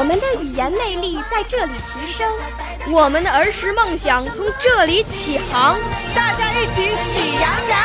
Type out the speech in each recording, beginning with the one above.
我们的语言魅力在这里提升，我们的儿时梦想从这里起航。大家一起喜羊羊。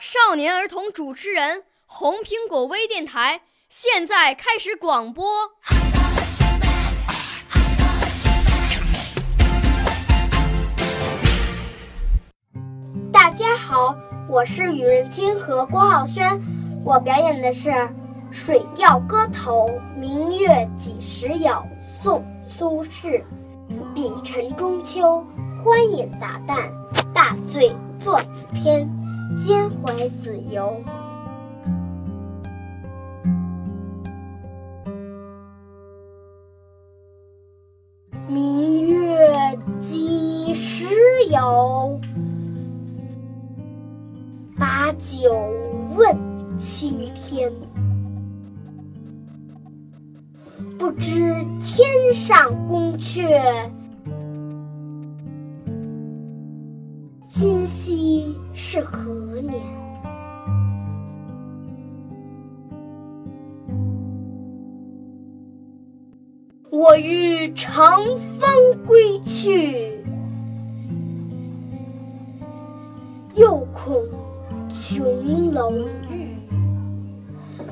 少年儿童主持人，红苹果微电台现在开始广播。大家好，我是庾润清和郭浩轩，我表演的是《水调歌头·明月几时有》，宋·苏轼。丙辰中秋，欢饮达旦，大醉作此篇，兼怀子由。明月几时有？把酒问青天。不知天上宫阙，今夕是何年？我欲乘风归去，又恐琼楼玉宇，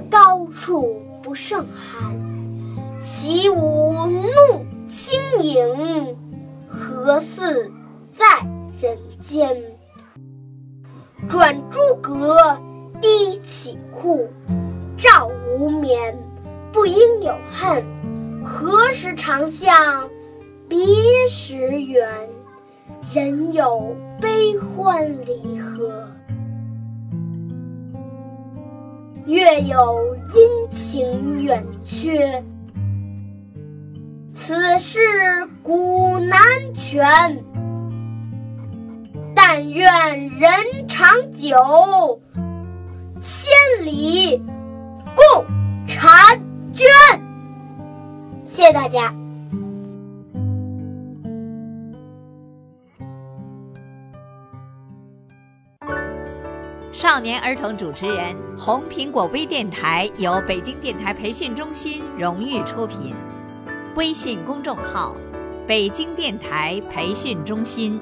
高处不胜寒。起舞弄清影，何似在人间？转朱阁，低绮户，照无眠，不应有恨。何时长向别时圆？人有悲欢离合，月有阴晴圆缺。此事古难全，但愿人长久，千里共婵娟。谢谢大家。少年儿童主持人，红苹果微电台由北京电台培训中心荣誉出品。微信公众号：北京电台培训中心。